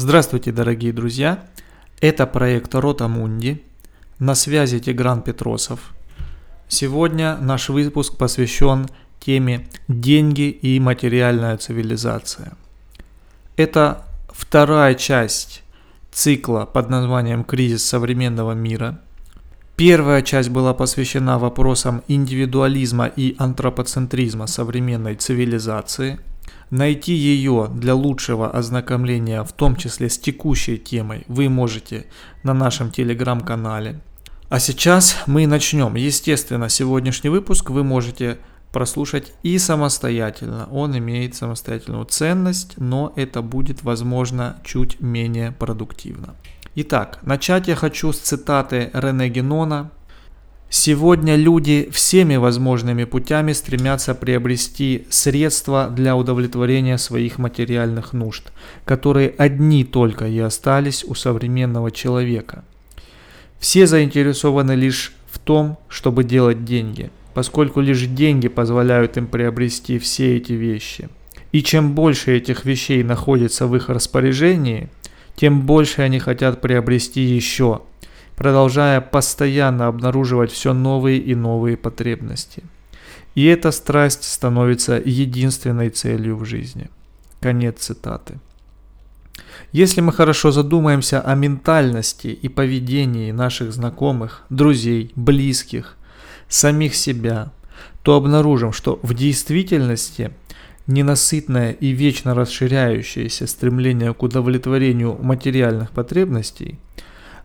Здравствуйте, дорогие друзья! Это проект Рота Мунди. На связи Тигран Петросов. Сегодня наш выпуск посвящен теме «Деньги и материальная цивилизация». Это вторая часть цикла под названием «Кризис современного мира». Первая часть была посвящена вопросам индивидуализма и антропоцентризма современной цивилизации – Найти ее для лучшего ознакомления, в том числе с текущей темой, вы можете на нашем телеграм-канале. А сейчас мы начнем. Естественно, сегодняшний выпуск вы можете прослушать и самостоятельно. Он имеет самостоятельную ценность, но это будет, возможно, чуть менее продуктивно. Итак, начать я хочу с цитаты Рене Генона, Сегодня люди всеми возможными путями стремятся приобрести средства для удовлетворения своих материальных нужд, которые одни только и остались у современного человека. Все заинтересованы лишь в том, чтобы делать деньги, поскольку лишь деньги позволяют им приобрести все эти вещи. И чем больше этих вещей находится в их распоряжении, тем больше они хотят приобрести еще – продолжая постоянно обнаруживать все новые и новые потребности. И эта страсть становится единственной целью в жизни. Конец цитаты. Если мы хорошо задумаемся о ментальности и поведении наших знакомых, друзей, близких, самих себя, то обнаружим, что в действительности ненасытное и вечно расширяющееся стремление к удовлетворению материальных потребностей –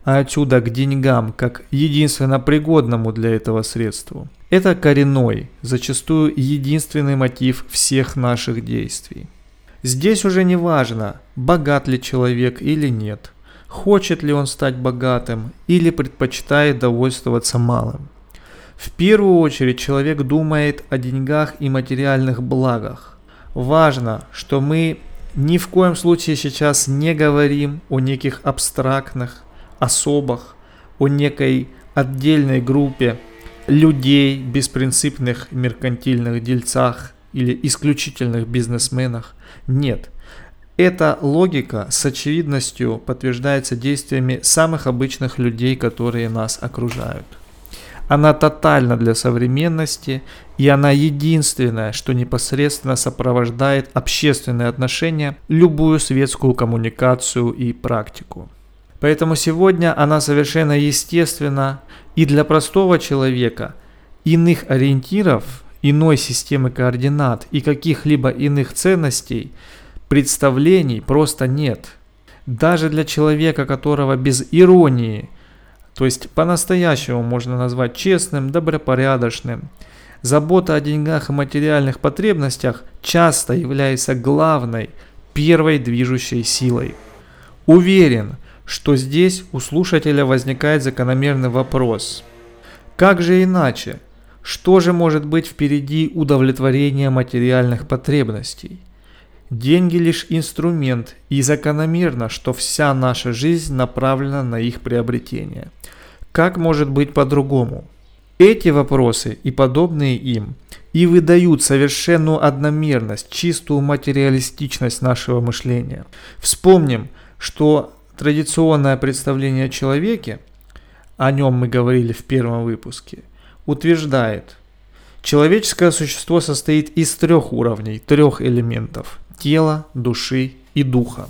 а отсюда к деньгам как единственно пригодному для этого средству. Это коренной, зачастую единственный мотив всех наших действий. Здесь уже не важно, богат ли человек или нет, хочет ли он стать богатым или предпочитает довольствоваться малым. В первую очередь человек думает о деньгах и материальных благах. Важно, что мы ни в коем случае сейчас не говорим о неких абстрактных, особах, о некой отдельной группе людей, беспринципных меркантильных дельцах или исключительных бизнесменах. Нет. Эта логика с очевидностью подтверждается действиями самых обычных людей, которые нас окружают. Она тотальна для современности, и она единственная, что непосредственно сопровождает общественные отношения, любую светскую коммуникацию и практику. Поэтому сегодня она совершенно естественна и для простого человека иных ориентиров, иной системы координат и каких-либо иных ценностей, представлений просто нет. Даже для человека, которого без иронии, то есть по-настоящему можно назвать честным, добропорядочным, забота о деньгах и материальных потребностях часто является главной, первой движущей силой. Уверен, что здесь у слушателя возникает закономерный вопрос. Как же иначе? Что же может быть впереди удовлетворения материальных потребностей? Деньги лишь инструмент, и закономерно, что вся наша жизнь направлена на их приобретение. Как может быть по-другому? Эти вопросы и подобные им и выдают совершенную одномерность, чистую материалистичность нашего мышления. Вспомним, что Традиционное представление о человеке, о нем мы говорили в первом выпуске, утверждает, человеческое существо состоит из трех уровней, трех элементов – тела, души и духа.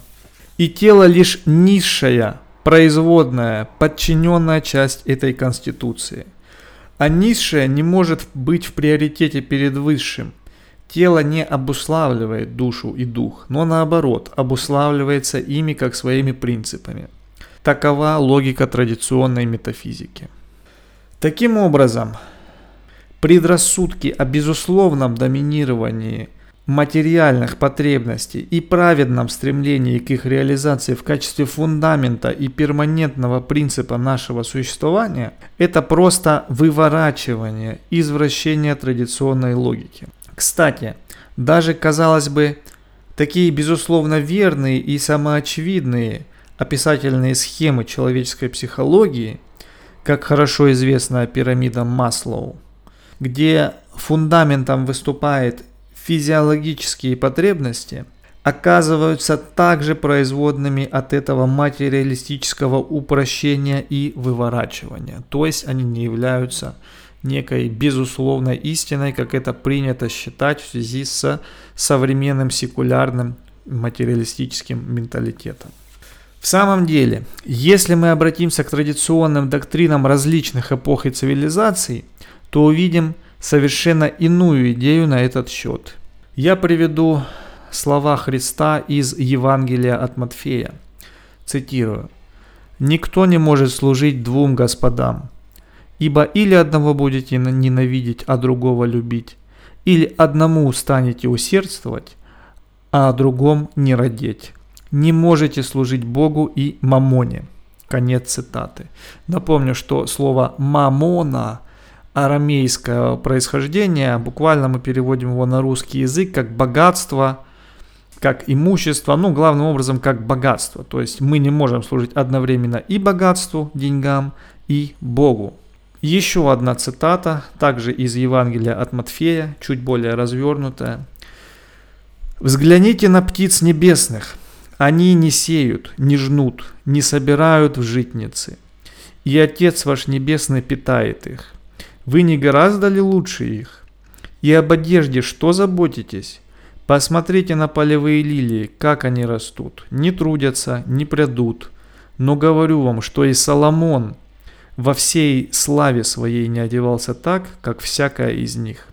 И тело лишь низшая, производная, подчиненная часть этой конституции. А низшая не может быть в приоритете перед высшим – Тело не обуславливает душу и дух, но наоборот, обуславливается ими как своими принципами. Такова логика традиционной метафизики. Таким образом, предрассудки о безусловном доминировании материальных потребностей и праведном стремлении к их реализации в качестве фундамента и перманентного принципа нашего существования – это просто выворачивание, извращение традиционной логики. Кстати, даже, казалось бы, такие безусловно верные и самоочевидные описательные схемы человеческой психологии, как хорошо известная пирамида Маслоу, где фундаментом выступает физиологические потребности, оказываются также производными от этого материалистического упрощения и выворачивания. То есть они не являются некой безусловной истиной, как это принято считать в связи с современным секулярным материалистическим менталитетом. В самом деле, если мы обратимся к традиционным доктринам различных эпох и цивилизаций, то увидим совершенно иную идею на этот счет. Я приведу слова Христа из Евангелия от Матфея. Цитирую. «Никто не может служить двум господам, ибо или одного будете ненавидеть, а другого любить, или одному станете усердствовать, а о другом не родить. Не можете служить Богу и мамоне». Конец цитаты. Напомню, что слово «мамона» арамейского происхождения, буквально мы переводим его на русский язык как богатство – как имущество, ну, главным образом, как богатство. То есть мы не можем служить одновременно и богатству, деньгам, и Богу. Еще одна цитата, также из Евангелия от Матфея, чуть более развернутая. «Взгляните на птиц небесных. Они не сеют, не жнут, не собирают в житницы. И Отец ваш Небесный питает их. Вы не гораздо ли лучше их? И об одежде что заботитесь? Посмотрите на полевые лилии, как они растут. Не трудятся, не прядут. Но говорю вам, что и Соломон во всей славе своей не одевался так, как всякая из них.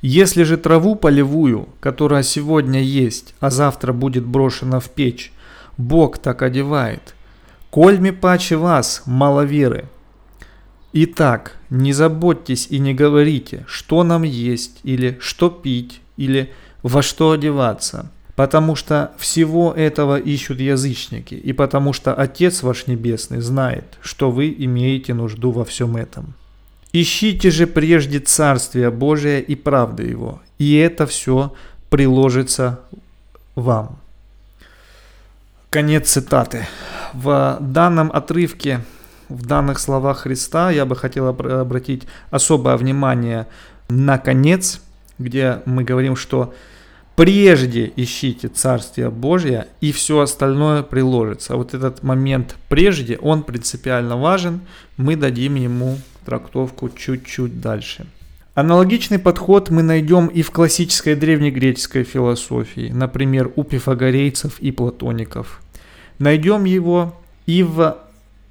Если же траву полевую, которая сегодня есть, а завтра будет брошена в печь, Бог так одевает, кольми паче вас, маловеры. Итак, не заботьтесь и не говорите, что нам есть, или что пить, или во что одеваться. Потому что всего этого ищут язычники, и потому что Отец ваш Небесный знает, что вы имеете нужду во всем этом. Ищите же прежде Царствие Божие и правды Его, и это все приложится вам. Конец цитаты. В данном отрывке, в данных словах Христа я бы хотел обратить особое внимание на конец, где мы говорим, что прежде ищите Царствие Божье, и все остальное приложится. Вот этот момент прежде, он принципиально важен, мы дадим ему трактовку чуть-чуть дальше. Аналогичный подход мы найдем и в классической древнегреческой философии, например, у пифагорейцев и платоников. Найдем его и в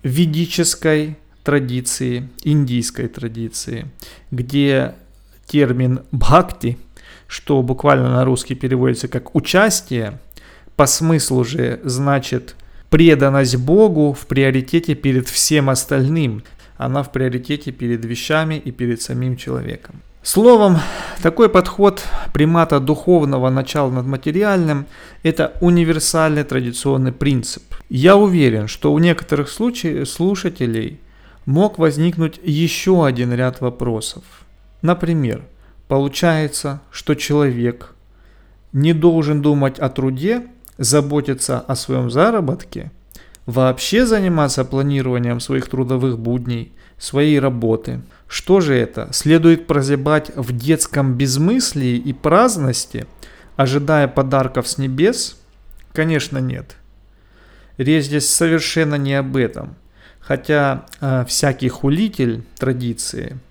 ведической традиции, индийской традиции, где термин бхакти – что буквально на русский переводится как «участие», по смыслу же значит преданность Богу в приоритете перед всем остальным. Она в приоритете перед вещами и перед самим человеком. Словом, такой подход примата духовного начала над материальным – это универсальный традиционный принцип. Я уверен, что у некоторых случаев, слушателей мог возникнуть еще один ряд вопросов. Например, Получается, что человек не должен думать о труде, заботиться о своем заработке, вообще заниматься планированием своих трудовых будней, своей работы. Что же это? Следует прозябать в детском безмыслии и праздности, ожидая подарков с небес? Конечно нет. Речь здесь совершенно не об этом. Хотя э, всякий хулитель традиции –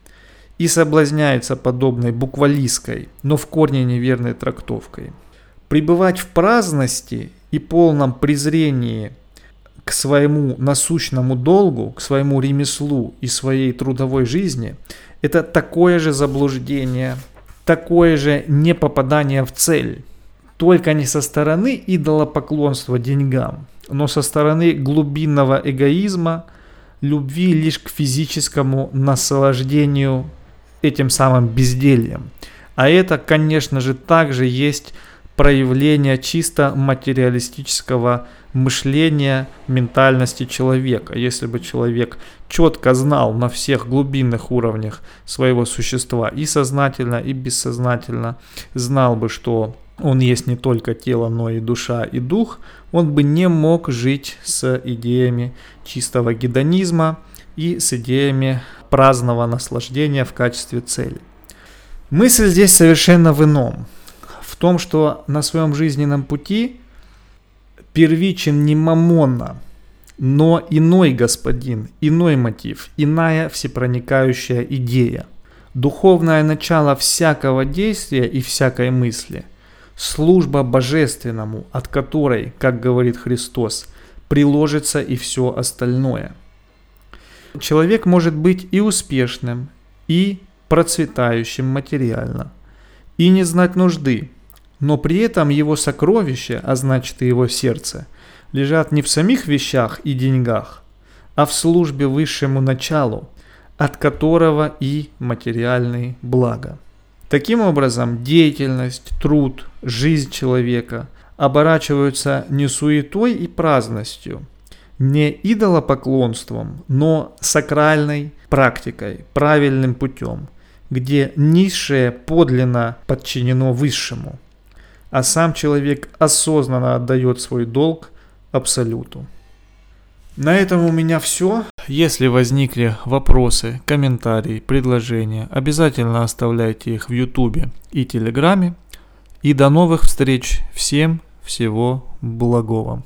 и соблазняется подобной буквалистской, но в корне неверной трактовкой. Пребывать в праздности и полном презрении к своему насущному долгу, к своему ремеслу и своей трудовой жизни – это такое же заблуждение, такое же непопадание в цель. Только не со стороны идолопоклонства деньгам, но со стороны глубинного эгоизма, любви лишь к физическому наслаждению этим самым бездельем. А это, конечно же, также есть проявление чисто материалистического мышления, ментальности человека. Если бы человек четко знал на всех глубинных уровнях своего существа, и сознательно, и бессознательно, знал бы, что он есть не только тело, но и душа, и дух, он бы не мог жить с идеями чистого гедонизма и с идеями праздного наслаждения в качестве цели. Мысль здесь совершенно в ином. В том, что на своем жизненном пути первичен не мамонна, но иной господин, иной мотив, иная всепроникающая идея. Духовное начало всякого действия и всякой мысли – служба божественному, от которой, как говорит Христос, приложится и все остальное. Человек может быть и успешным, и процветающим материально, и не знать нужды, но при этом его сокровища, а значит и его сердце, лежат не в самих вещах и деньгах, а в службе высшему началу, от которого и материальные блага. Таким образом, деятельность, труд, жизнь человека оборачиваются не суетой и праздностью, не идолопоклонством, но сакральной практикой, правильным путем, где низшее подлинно подчинено высшему, а сам человек осознанно отдает свой долг Абсолюту. На этом у меня все. Если возникли вопросы, комментарии, предложения, обязательно оставляйте их в Ютубе и Телеграме. И до новых встреч. Всем всего благого.